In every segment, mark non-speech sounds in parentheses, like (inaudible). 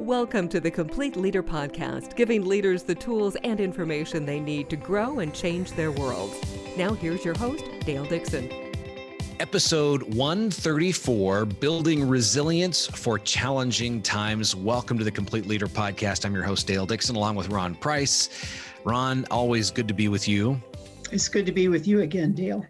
Welcome to the Complete Leader Podcast, giving leaders the tools and information they need to grow and change their worlds. Now, here's your host, Dale Dixon. Episode 134 Building Resilience for Challenging Times. Welcome to the Complete Leader Podcast. I'm your host, Dale Dixon, along with Ron Price. Ron, always good to be with you. It's good to be with you again, Dale.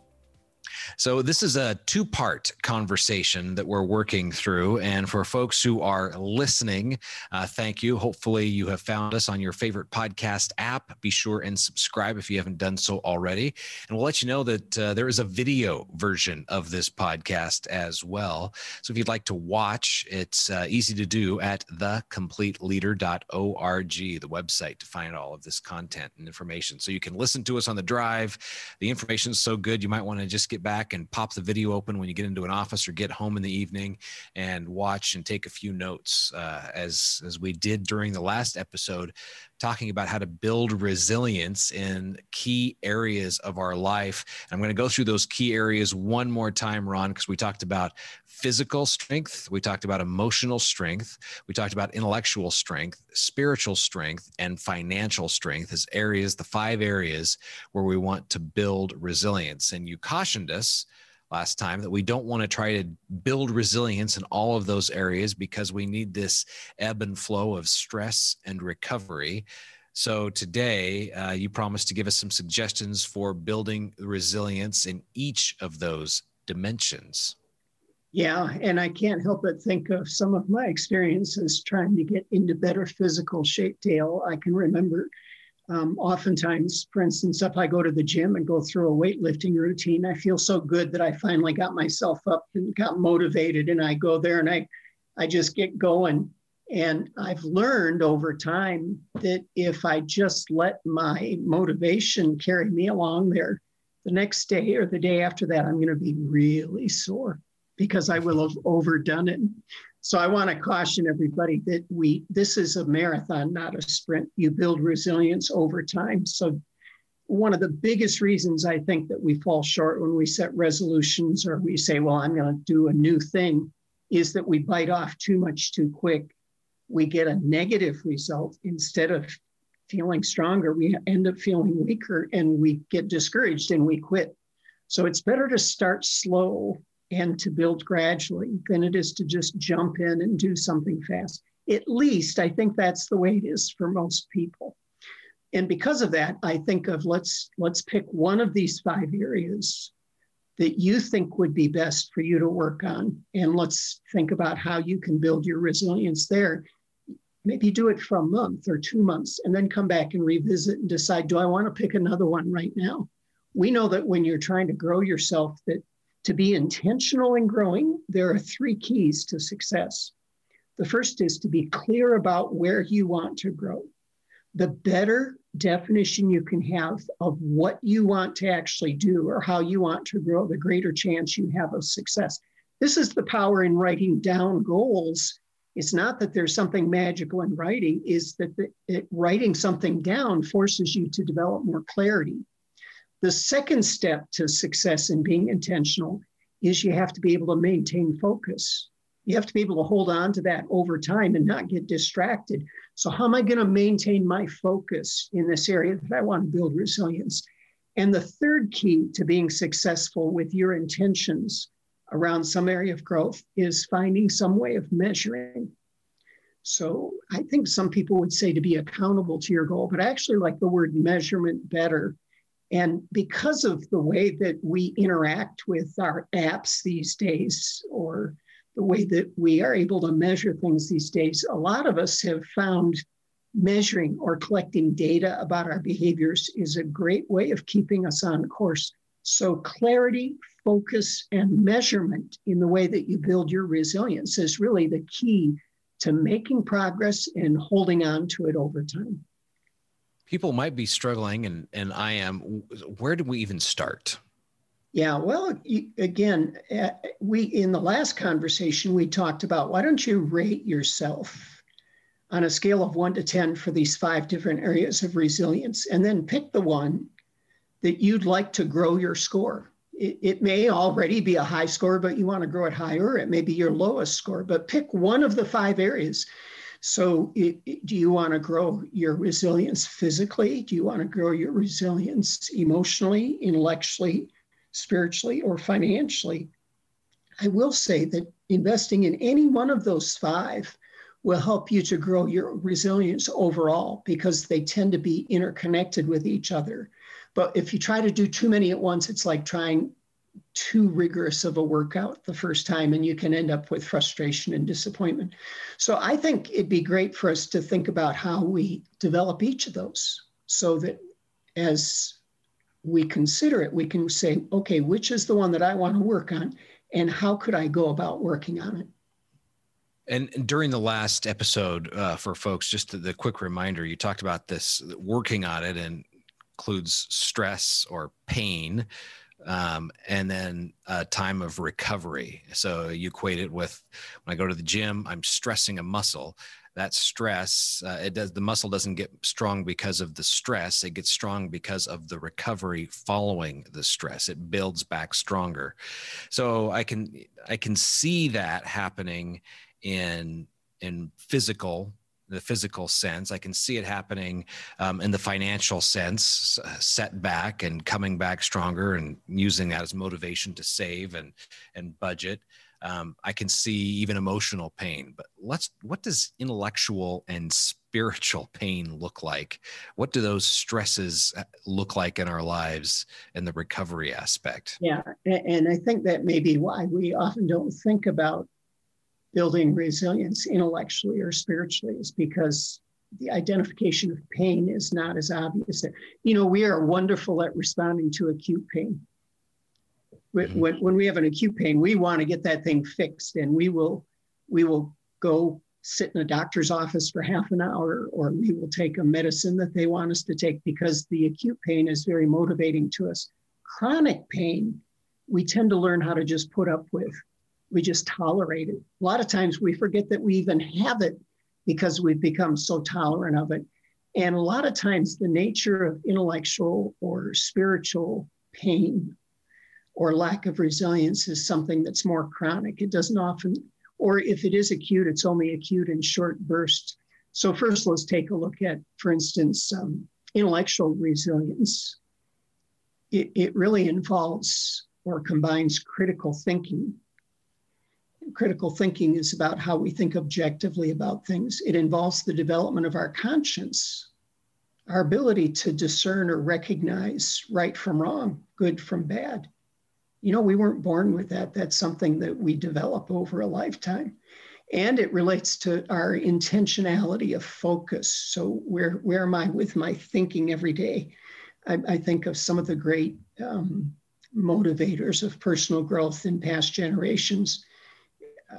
So, this is a two part conversation that we're working through. And for folks who are listening, uh, thank you. Hopefully, you have found us on your favorite podcast app. Be sure and subscribe if you haven't done so already. And we'll let you know that uh, there is a video version of this podcast as well. So, if you'd like to watch, it's uh, easy to do at thecompleteleader.org, the website to find all of this content and information. So, you can listen to us on the drive. The information is so good, you might want to just get back back and pop the video open when you get into an office or get home in the evening and watch and take a few notes uh, as as we did during the last episode talking about how to build resilience in key areas of our life. I'm going to go through those key areas one more time, Ron, because we talked about physical strength, we talked about emotional strength, we talked about intellectual strength, spiritual strength, and financial strength as areas, the five areas where we want to build resilience. And you cautioned us last time that we don't want to try to build resilience in all of those areas because we need this ebb and flow of stress and recovery. So today, uh, you promised to give us some suggestions for building resilience in each of those dimensions. Yeah, and I can't help but think of some of my experiences trying to get into better physical shape, Dale. I can remember um, oftentimes, for instance, if I go to the gym and go through a weightlifting routine, I feel so good that I finally got myself up and got motivated, and I go there and I, I just get going. And I've learned over time that if I just let my motivation carry me along there, the next day or the day after that, I'm going to be really sore because I will have overdone it. So I want to caution everybody that we this is a marathon, not a sprint. You build resilience over time. So one of the biggest reasons I think that we fall short when we set resolutions or we say, well, I'm going to do a new thing, is that we bite off too much too quick. We get a negative result instead of feeling stronger. We end up feeling weaker and we get discouraged and we quit. So it's better to start slow and to build gradually than it is to just jump in and do something fast. At least I think that's the way it is for most people. And because of that, I think of let's let's pick one of these five areas that you think would be best for you to work on and let's think about how you can build your resilience there. Maybe do it for a month or 2 months and then come back and revisit and decide do I want to pick another one right now? We know that when you're trying to grow yourself that to be intentional in growing, there are three keys to success. The first is to be clear about where you want to grow. The better definition you can have of what you want to actually do or how you want to grow, the greater chance you have of success. This is the power in writing down goals. It's not that there's something magical in writing, is that the, it, writing something down forces you to develop more clarity the second step to success in being intentional is you have to be able to maintain focus. You have to be able to hold on to that over time and not get distracted. So, how am I going to maintain my focus in this area that I want to build resilience? And the third key to being successful with your intentions around some area of growth is finding some way of measuring. So, I think some people would say to be accountable to your goal, but I actually like the word measurement better and because of the way that we interact with our apps these days, or the way that we are able to measure things these days, a lot of us have found measuring or collecting data about our behaviors is a great way of keeping us on course. So, clarity, focus, and measurement in the way that you build your resilience is really the key to making progress and holding on to it over time people might be struggling and and i am where do we even start? Yeah well again uh, we in the last conversation we talked about why don't you rate yourself on a scale of 1 to 10 for these five different areas of resilience and then pick the one that you'd like to grow your score. It, it may already be a high score but you want to grow it higher. It may be your lowest score but pick one of the five areas So, it, it, do you want to grow your resilience physically? Do you want to grow your resilience emotionally, intellectually, spiritually, or financially? I will say that investing in any one of those five will help you to grow your resilience overall because they tend to be interconnected with each other. But if you try to do too many at once, it's like trying too rigorous of a workout the first time and you can end up with frustration and disappointment. So I think it'd be great for us to think about how we develop each of those so that as we consider it, we can say, okay, which is the one that I want to work on and how could I go about working on it? And, during the last episode, uh, for folks, just the, quick reminder, you talked about this working on it and includes stress or pain, um, and then a time of recovery. So you equate it with when I go to the gym, I'm stressing a muscle. That stress, uh, it does the muscle doesn't get strong because of the stress. It gets strong because of the recovery following the stress. It builds back stronger. So I can I can see that happening in in physical the physical sense. I can see it happening um, in the financial sense, setback and coming back stronger, and using that as motivation to save and and budget. Um, I can see even emotional pain. But let's. What does intellectual and spiritual pain look like? What do those stresses uh, look like in our lives in the recovery aspect? Yeah, and I think that may be why we often don't think about building resilience intellectually or spiritually is because the identification of pain is not as obvious. You know, we are wonderful at responding to acute pain. Mm-hmm. When, when we have an acute pain, we want to get that thing fixed, and we will we will go sit in a doctor's office for half an hour, or we will take a medicine that they want us to take because the acute pain is very motivating to us. Chronic pain, we tend to learn how to just put up with we just tolerate it. A lot of times we forget that we even have it because we've become so tolerant of it. And a lot of times the nature of intellectual or spiritual pain or lack of resilience is something that's more chronic. It doesn't often, or if it is acute, it's only acute in short bursts. So, first, let's take a look at, for instance, um, intellectual resilience. It, it really involves or combines critical thinking critical thinking is about how we think objectively about things. It involves the development of our conscience, our ability to discern or recognize right from wrong, good from bad. You know, we weren't born with that. That's something that we develop over a lifetime. And it relates to our intentionality of focus. So, where, where am I with my thinking every day? I, I think of some of the great um, motivators of personal growth in past generations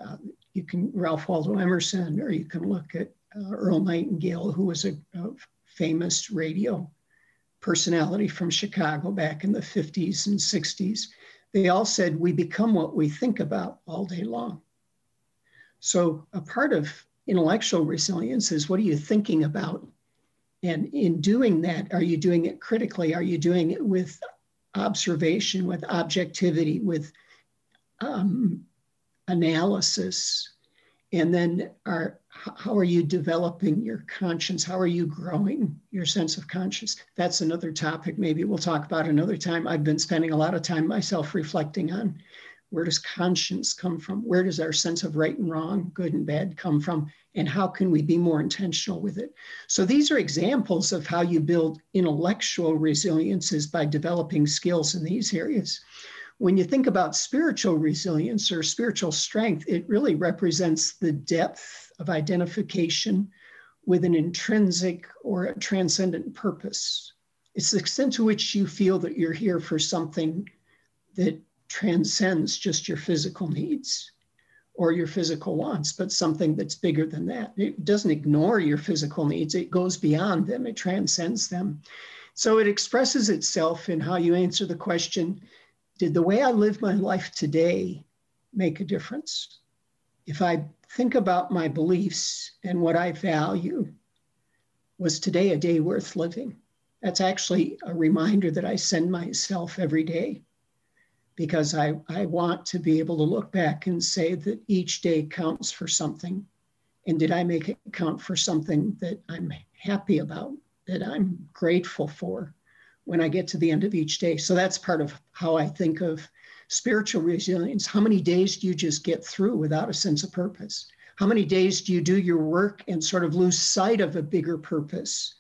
uh, you can Ralph Waldo Emerson, or you can look at uh, Earl Nightingale, who was a, a, famous radio personality from Chicago back in the 50s and 60s. They all said, We become what we think about all day long. So, a part of intellectual resilience is what are you thinking about? And in doing that, are you doing it critically? Are you doing it with observation, with objectivity, with um, analysis and then are how are you developing your conscience? How are you growing your sense of conscience? That's another topic maybe we'll talk about another time. I've been spending a lot of time myself reflecting on where does conscience come from? Where does our sense of right and wrong good and bad come from? And how can we be more intentional with it? So these are examples of how you build intellectual resiliences by developing skills in these areas when you think about spiritual resilience or spiritual strength, it really represents the depth of identification with an intrinsic or a transcendent purpose. It's the extent to which you feel that you're here for something that transcends just your physical needs or your physical wants, but something that's bigger than that. It doesn't ignore your physical needs, it goes beyond them, it transcends them. So it expresses itself in how you answer the question did the way I live my life today make a difference? If I think about my beliefs and what I value, was today a day worth living? That's actually a reminder that I send myself every day because I, I want to be able to look back and say that each day counts for something And did I make it count for something that I'm happy about, that I'm grateful for when I get to the end of each day? So that's part of how I think of spiritual resilience. How many days do you just get through without a sense of purpose? How many days do you do your work and sort of lose sight of a bigger purpose?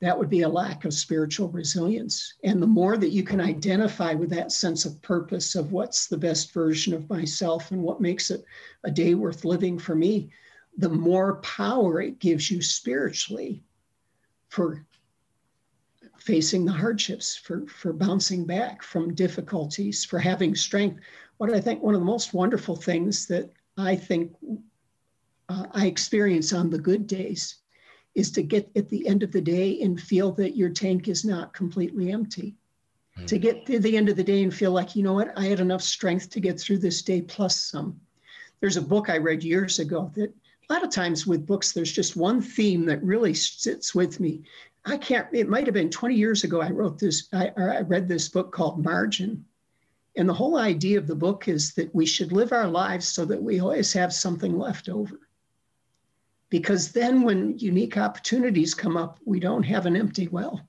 That would be a lack of spiritual resilience. And the more that you can identify with that sense of purpose of what's the best version of myself and what makes it a day worth living for me, the more power it gives you spiritually for facing the hardships, for, for bouncing back from difficulties, for having strength. What I think one of the most wonderful things that I think uh, I experience on the good days is to get at the end of the day and feel that your tank is not completely empty. Mm. To get to the end of the day and feel like, you know what, I had enough strength to get through this day plus some. There's a book I read years ago that a lot of times with books, there's just one theme that really sits with me. I can't, it might have been 20 years ago, I wrote this, I, I read this book called Margin. And the whole idea of the book is that we should live our lives so that we always have something left over. Because then when unique opportunities come up, we don't have an empty well.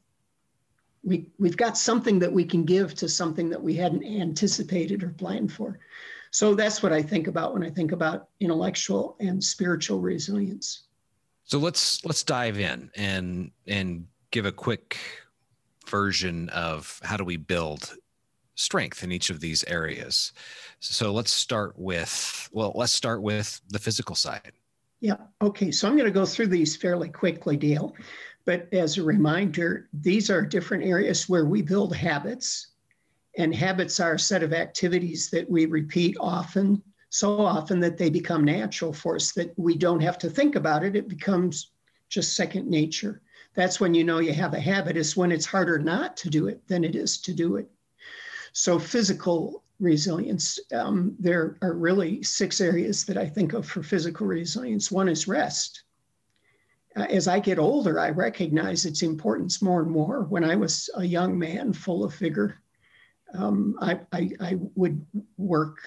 We, we've got something that we can give to something that we hadn't anticipated or planned for. So that's what I think about when I think about intellectual and spiritual resilience. So let's let's dive in and and give a quick version of how do we build strength in each of these areas. So let's start with well, let's start with the physical side. Yeah. Okay. So I'm going to go through these fairly quickly, Dale. But as a reminder, these are different areas where we build habits and habits are a set of activities that we repeat often, so often that they become natural for us, that we don't have to think about it. It becomes just second nature. That's when you know you have a habit, is when it's harder not to do it than it is to do it. So, physical resilience, um, there are really six areas that I think of for physical resilience. One is rest. Uh, as I get older, I recognize its importance more and more. When I was a young man full of vigor, um, I, I, I, would work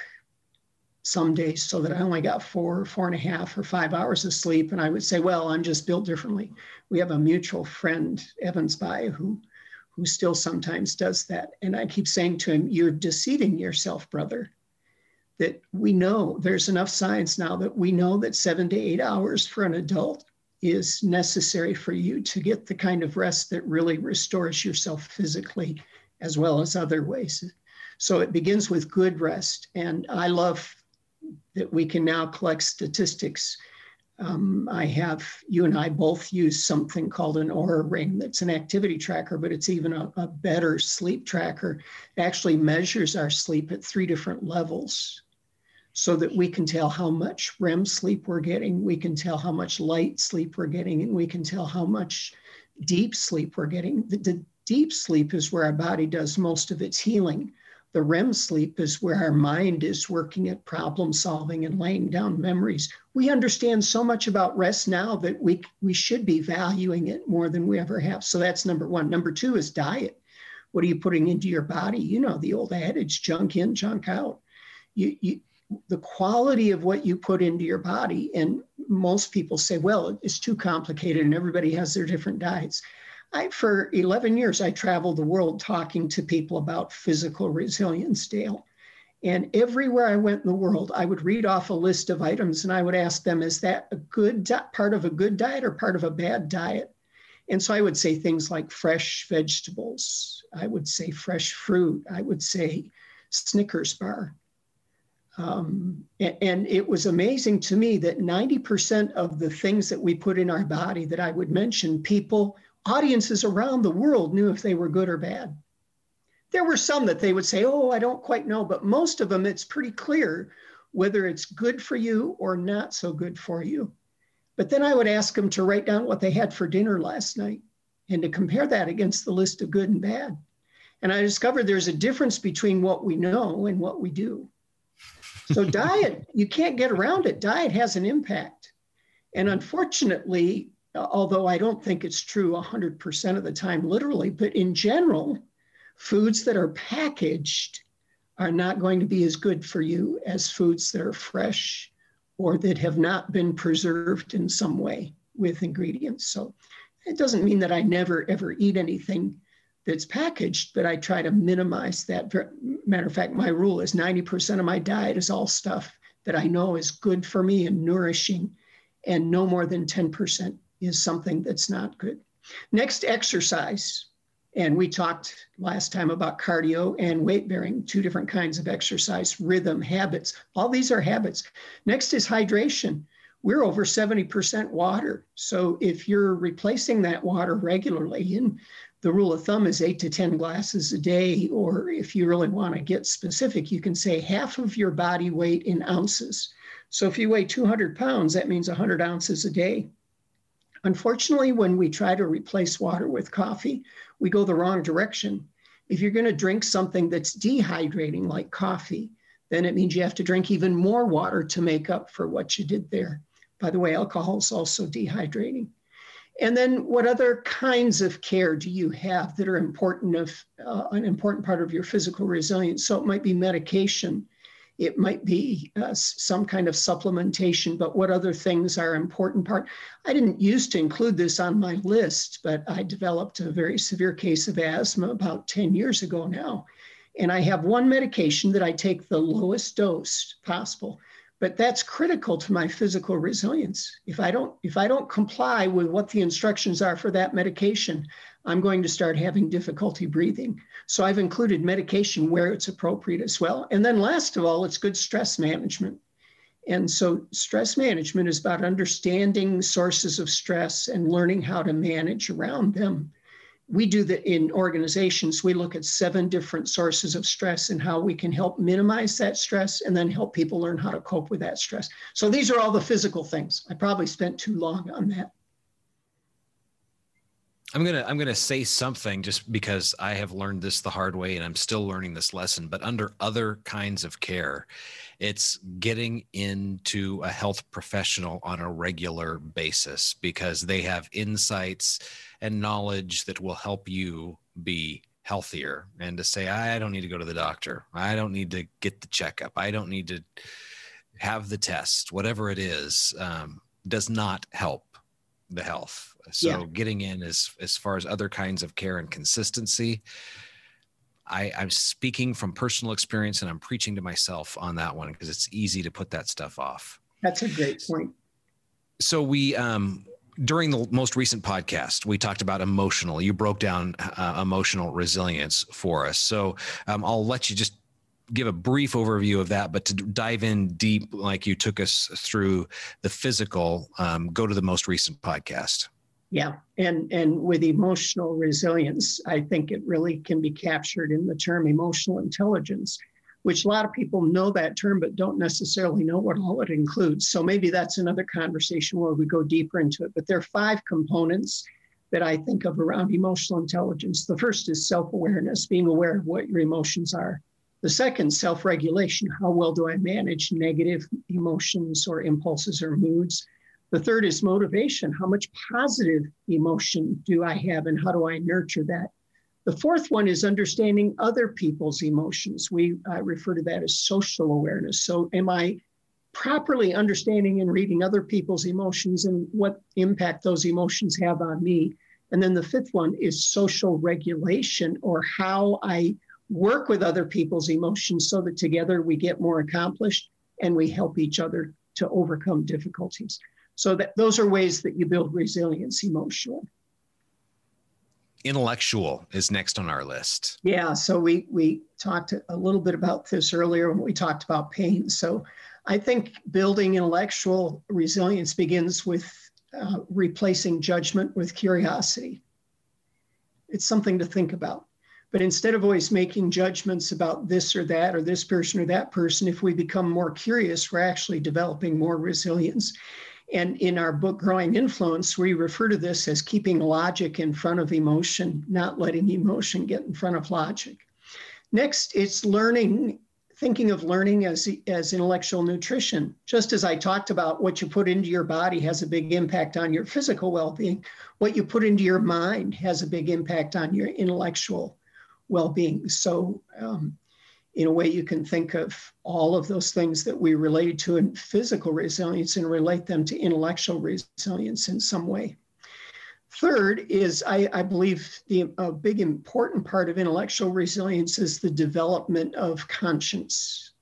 some days so that I only got four, four and a half, or five hours of sleep. And I would say, well, I'm just built differently. We have a mutual friend, Evan Spy, who, who still sometimes does that. And I keep saying to him, you're deceiving yourself, brother. That we know there's enough science now that we know that seven to eight hours for an adult is necessary for you to get the kind of rest that really restores yourself physically as well as other ways. So it begins with good rest. And I love that we can now collect statistics. Um, I have, you and I both use something called an Oura ring that's an activity tracker, but it's even a, a better sleep tracker. It actually measures our sleep at three different levels so that we can tell how much REM sleep we're getting, we can tell how much light sleep we're getting, and we can tell how much deep sleep we're getting. The, the deep sleep is where our body does most of its healing. The REM sleep is where our mind is working at problem solving and laying down memories. We understand so much about rest now that we, we should be valuing it more than we ever have. So that's number one. Number two is diet. What are you putting into your body? You know, the old adage junk in, junk out. You, you, the quality of what you put into your body. And most people say, well, it's too complicated and everybody has their different diets. I, for 11 years, I traveled the world talking to people about physical resilience, Dale. And everywhere I went in the world, I would read off a list of items and I would ask them, is that a good di- part of a good diet or part of a bad diet? And so I would say things like fresh vegetables. I would say fresh fruit. I would say Snickers bar. Um, and, and, it was amazing to me that 90% of the things that we put in our body that I would mention, people audiences around the world knew if they were good or bad. There were some that they would say, Oh, I don't quite know, but most of them, it's pretty clear whether it's good for you or not so good for you. But then I would ask them to write down what they had for dinner last night and to compare that against the list of good and bad. And I discovered there's a difference between what we know and what we do. So, (laughs) diet, you can't get around it. Diet has an impact. And unfortunately, although I don't think it's true 100% of the time, literally, but in general, foods that are packaged are not going to be as good for you as foods that are fresh or that have not been preserved in some way with ingredients. So it doesn't mean that I never ever eat anything that's packaged, but I try to minimize that. Matter of fact, my rule is 90% of my diet is all stuff that I know is good for me and nourishing, and no more than 10% is something that's not good. Next, exercise. And we talked last time about cardio and weight bearing, two different kinds of exercise, rhythm, habits. All these are habits. Next is hydration. We're over 70% water. So if you're replacing that water regularly, and the rule of thumb is eight to 10 glasses a day, or if you really want to get specific, you can say half of your body weight in ounces. So if you weigh 200 pounds, that means 100 ounces a day. Unfortunately, when we try to replace water with coffee, we go the wrong direction. If you're going to drink something that's dehydrating, like coffee, then it means you have to drink even more water to make up for what you did there. By the way, alcohol is also dehydrating. And then what other kinds of care do you have that are important of uh, an important part of your physical resilience? So it might be medication, it might be uh, some kind of supplementation, but what other things are important part? I didn't used to include this on my list, but I developed a very severe case of asthma about 10 years ago now. And I have one medication that I take the lowest dose possible but that's critical to my physical resilience if i don't if i don't comply with what the instructions are for that medication i'm going to start having difficulty breathing so i've included medication where it's appropriate as well and then last of all it's good stress management and so stress management is about understanding sources of stress and learning how to manage around them we do that in organizations. We look at seven different sources of stress and how we can help minimize that stress and then help people learn how to cope with that stress. So these are all the physical things. I probably spent too long on that. I'm gonna I'm gonna say something just because I have learned this the hard way and I'm still learning this lesson. But under other kinds of care, it's getting into a health professional on a regular basis because they have insights and knowledge that will help you be healthier. And to say I don't need to go to the doctor, I don't need to get the checkup, I don't need to have the test, whatever it is, um, does not help the health so yeah. getting in as as far as other kinds of care and consistency, I, I'm speaking from personal experience and I'm preaching to myself on that one because it's easy to put that stuff off. That's a great point. So we um during the most recent podcast, we talked about emotional. You broke down uh, emotional resilience for us. So um, I'll let you just give a brief overview of that, but to dive in deep, like you took us through the physical, um, go to the most recent podcast. Yeah, and and with emotional resilience, I think it really can be captured in the term emotional intelligence, which a lot of people know that term but don't necessarily know what all it includes. So maybe that's another conversation where we go deeper into it. But there are five components that I think of around emotional intelligence. The first is self-awareness, being aware of what your emotions are. The second, self-regulation. How well do I manage negative emotions or impulses or moods? The third is motivation. How much positive emotion do I have and how do I nurture that? The fourth one is understanding other people's emotions. We uh, refer to that as social awareness. So, am I properly understanding and reading other people's emotions and what impact those emotions have on me? And then the fifth one is social regulation or how I work with other people's emotions so that together we get more accomplished and we help each other to overcome difficulties. So that those are ways that you build resilience emotionally. Intellectual is next on our list. Yeah, so we we talked a little bit about this earlier when we talked about pain. So I think building intellectual resilience begins with uh, replacing judgment with curiosity. It's something to think about. But instead of always making judgments about this or that or this person or that person, if we become more curious, we're actually developing more resilience. And in our book, Growing Influence, we refer to this as keeping logic in front of emotion, not letting emotion get in front of logic. Next, it's learning, thinking of learning as, as intellectual nutrition. Just as I talked about, what you put into your body has a big impact on your physical well being, what you put into your mind has a big impact on your intellectual well being. So, um, in a way you can think of all of those things that we relate to in physical resilience and relate them to intellectual resilience in some way. Third is, I, I believe, the a big important part of intellectual resilience is the development of conscience.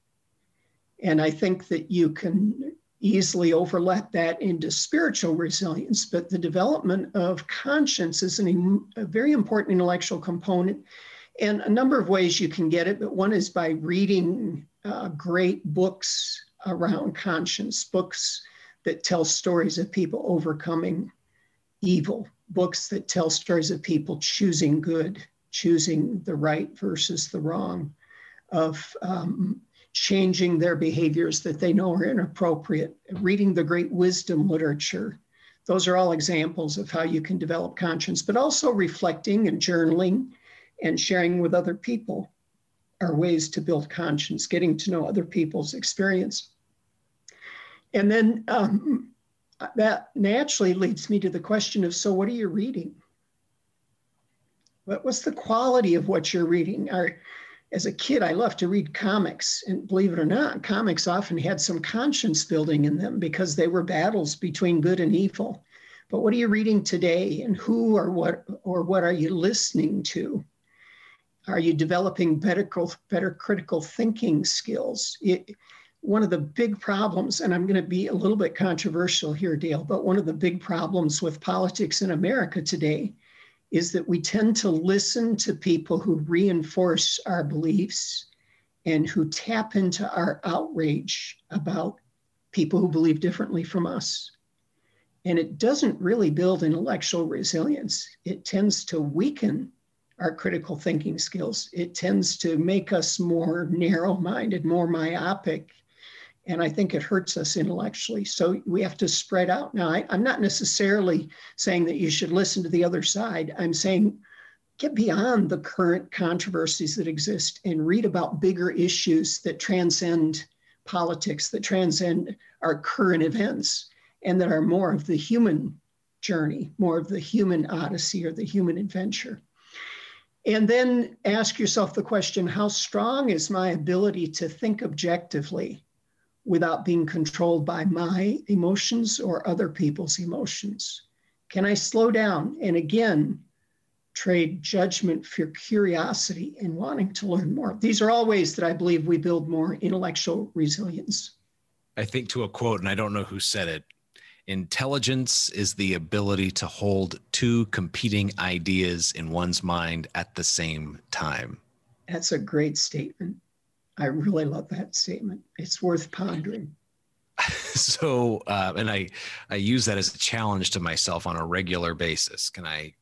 And I think that you can easily overlap that into spiritual resilience, but the development of conscience is an, a very important intellectual component. And a number of ways you can get it, but one is by reading uh, great books around conscience, books that tell stories of people overcoming evil books that tell stories of people choosing good, choosing the right versus the wrong, of um, changing their behaviors that they know are inappropriate, reading the great wisdom literature. Those are all examples of how you can develop conscience, but also reflecting and journaling and sharing with other people are ways to build conscience, getting to know other people's experience. And then um, that naturally leads me to the question of so what are you reading? What, what's the quality of what you're reading? Are, as a kid i loved to read comics and believe it or not comics often had some conscience building in them because they were battles between good and evil. But what are you reading today and who or what or what are you listening to are you developing better, better critical thinking skills it, one of the big problems, and I'm going to be a little bit controversial here, Dale, but one of the big problems with politics in America today is that we tend to listen to people who reinforce our beliefs and who tap into our outrage about people who believe differently from us. And it doesn't really build intellectual resilience. It tends to weaken our critical thinking skills. It tends to make us more narrow minded, more myopic, and I think it hurts us intellectually. So we have to spread out. Now, I, am not necessarily saying that you should listen to the other side. I'm saying get beyond the current controversies that exist and read about bigger issues that transcend politics, that transcend our current events, and that are more of the human journey, more of the human odyssey or the human adventure. And then ask yourself the question how strong is my ability to think objectively without being controlled by my emotions or other people's emotions? Can I slow down and again trade judgment for curiosity and wanting to learn more? These are all ways that I believe we build more intellectual resilience. I think to a quote, and I don't know who said it intelligence is the ability to hold two competing ideas in one's mind at the same time. That's a great statement. I really love that statement. It's worth pondering. (laughs) so, uh, and I, I use that as a challenge to myself on a regular basis. Can I,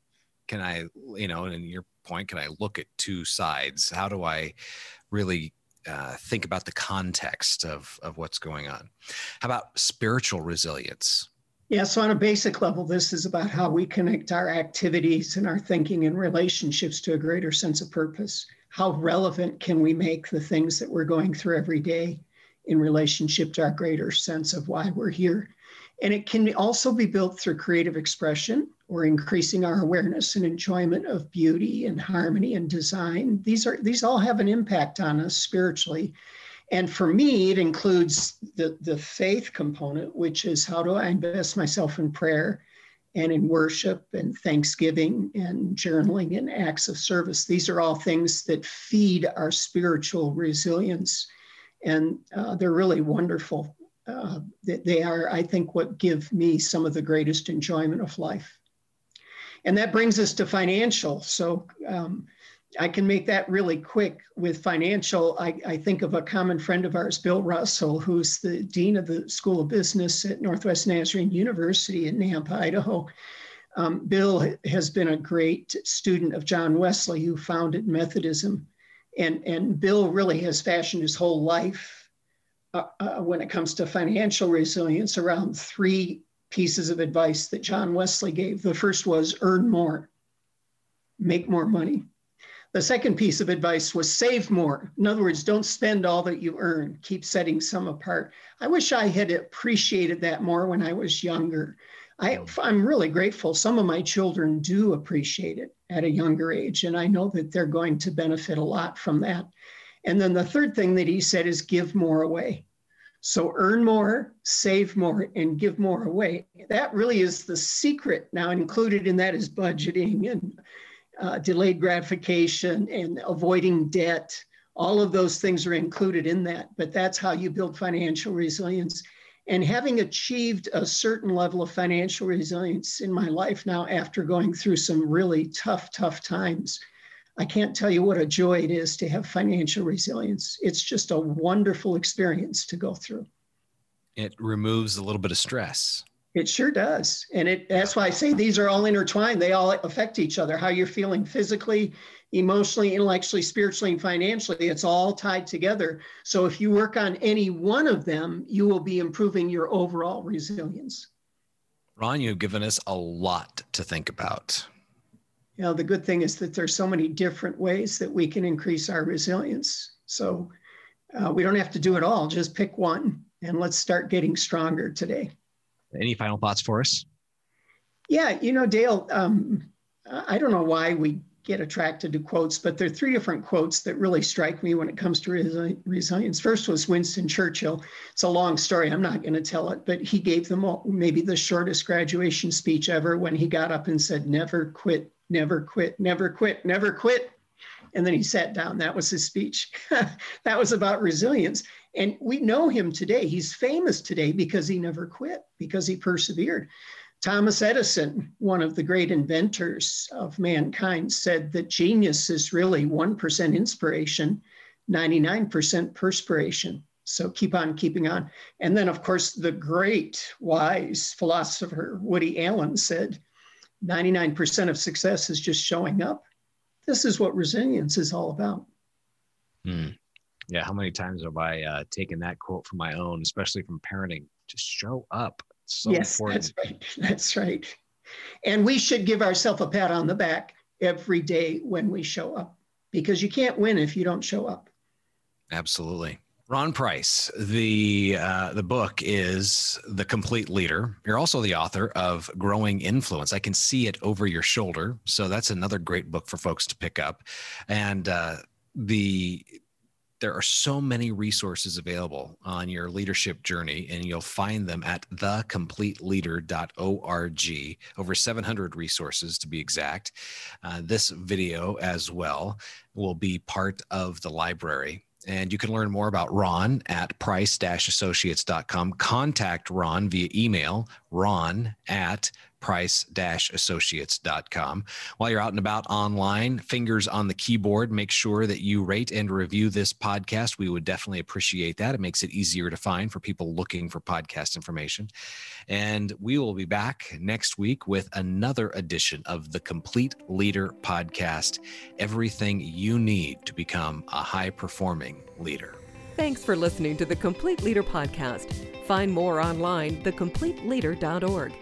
can I, you know, and your point, can I look at two sides? How do I really uh, think about the context of of what's going on? How about spiritual resilience? Yeah, so on a basic level, this is about how we connect our activities and our thinking and relationships to a greater sense of purpose how relevant can we make the things that we're going through every day in relationship to our greater sense of why we're here. And it can also be built through creative expression or increasing our awareness and enjoyment of beauty and harmony and design. These are these all have an impact on us spiritually. And for me, it includes the, the faith component, which is how do I invest myself in prayer and in worship and thanksgiving and journaling and acts of service. These are all things that feed our spiritual resilience. And uh, they're really wonderful. Uh, they are, I think, what give me some of the greatest enjoyment of life. And that brings us to financial. So, um, I can make that really quick with financial. I, I, think of a common friend of ours, Bill Russell, who's the dean of the School of Business at Northwest Nazarene University in Nampa, Idaho. Um, Bill has been a great student of John Wesley, who founded Methodism. And, and Bill really has fashioned his whole life uh, uh, when it comes to financial resilience around three pieces of advice that John Wesley gave. The first was earn more, make more money the second piece of advice was save more. In other words, don't spend all that you earn, keep setting some apart. I wish I had appreciated that more when I was younger. I, am really grateful. Some of my children do appreciate it at a younger age, and I know that they're going to benefit a lot from that. And then the third thing that he said is give more away. So earn more, save more, and give more away. That really is the secret. Now, included in that is budgeting and uh, delayed gratification and avoiding debt. All of those things are included in that, but that's how you build financial resilience. And having achieved a certain level of financial resilience in my life now, after going through some really tough, tough times, I can't tell you what a joy it is to have financial resilience. It's just a wonderful experience to go through. It removes a little bit of stress. It sure does. And it that's why I say these are all intertwined. They all affect each other. How you're feeling physically, emotionally, intellectually, spiritually, and financially. It's all tied together. So if you work on any one of them, you will be improving your overall resilience. Ron, you've given us a lot to think about. You know, the good thing is that there's so many different ways that we can increase our resilience. So uh, we don't have to do it all. Just pick one and let's start getting stronger today. Any final thoughts for us? Yeah, you know, Dale, um, I don't know why we get attracted to quotes, but there are three different quotes that really strike me when it comes to resi- resilience. First was Winston Churchill. It's a long story. I'm not going to tell it, but he gave them all, maybe the shortest graduation speech ever when he got up and said, Never quit, never quit, never quit, never quit. And then he sat down. That was his speech. (laughs) that was about resilience. And we know him today. He's famous today because he never quit, because he persevered. Thomas Edison, one of the great inventors of mankind, said that genius is really 1% inspiration, 99% perspiration. So keep on keeping on. And then, of course, the great, wise philosopher Woody Allen said 99% of success is just showing up. This is what resilience is all about. Hmm. Yeah. How many times have I uh, taken that quote from my own, especially from parenting? Just show up. So yes, important. that's right. (laughs) That's right. And we should give ourselves a pat on the back every day when we show up because you can't win if you don't show up. Absolutely. Ron Price, the uh, the book is The Complete Leader. You're also the author of Growing Influence. I can see it over your shoulder, so that's another great book for folks to pick up. And uh, the there are so many resources available on your leadership journey, and you'll find them at thecompleteleader.org. Over 700 resources to be exact. Uh, this video as well will be part of the library. And you can learn more about Ron at price associates.com. Contact Ron via email, ron at price-associates.com. While you're out and about online, fingers on the keyboard, make sure that you rate and review this podcast. We would definitely appreciate that. It makes it easier to find for people looking for podcast information. And we will be back next week with another edition of the Complete Leader podcast. Everything you need to become a high performing leader. Thanks for listening to the Complete Leader podcast. Find more online, thecompleteleader.org.